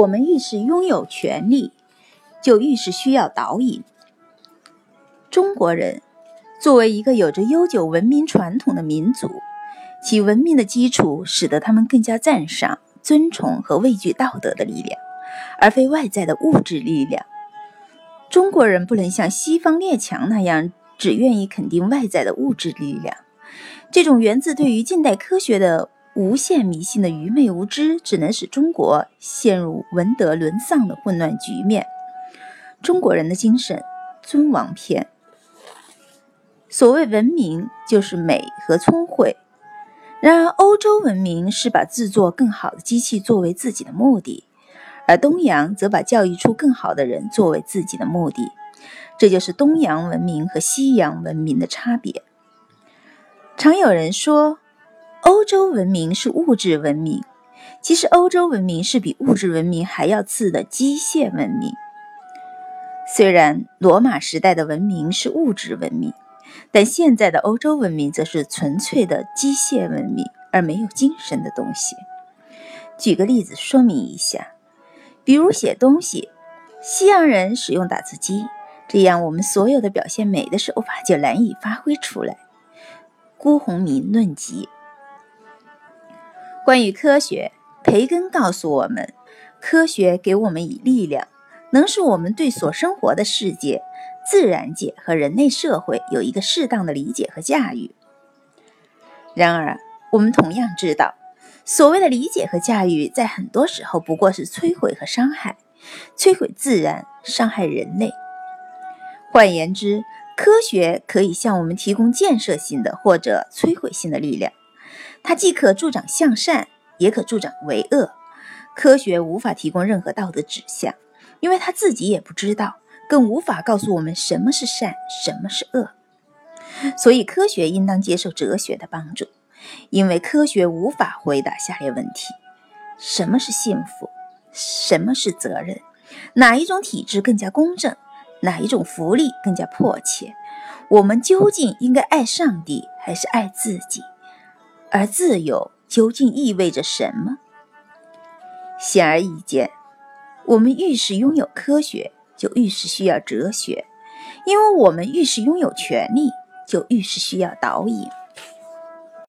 我们越是拥有权利，就越是需要导引。中国人作为一个有着悠久文明传统的民族，其文明的基础使得他们更加赞赏、尊崇和畏惧道德的力量，而非外在的物质力量。中国人不能像西方列强那样，只愿意肯定外在的物质力量。这种源自对于近代科学的。无限迷信的愚昧无知，只能使中国陷入文德沦丧的混乱局面。中国人的精神，尊王篇。所谓文明，就是美和聪慧。然而，欧洲文明是把制作更好的机器作为自己的目的，而东洋则把教育出更好的人作为自己的目的。这就是东洋文明和西洋文明的差别。常有人说。欧洲文明是物质文明，其实欧洲文明是比物质文明还要次的机械文明。虽然罗马时代的文明是物质文明，但现在的欧洲文明则是纯粹的机械文明，而没有精神的东西。举个例子说明一下，比如写东西，西洋人使用打字机，这样我们所有的表现美的手法就难以发挥出来。辜鸿铭论集。关于科学，培根告诉我们，科学给我们以力量，能使我们对所生活的世界、自然界和人类社会有一个适当的理解和驾驭。然而，我们同样知道，所谓的理解和驾驭，在很多时候不过是摧毁和伤害，摧毁自然，伤害人类。换言之，科学可以向我们提供建设性的或者摧毁性的力量。它既可助长向善，也可助长为恶。科学无法提供任何道德指向，因为它自己也不知道，更无法告诉我们什么是善，什么是恶。所以，科学应当接受哲学的帮助，因为科学无法回答下列问题：什么是幸福？什么是责任？哪一种体制更加公正？哪一种福利更加迫切？我们究竟应该爱上帝，还是爱自己？而自由究竟意味着什么？显而易见，我们越是拥有科学，就越是需要哲学，因为我们越是拥有权利，就越是需要导引。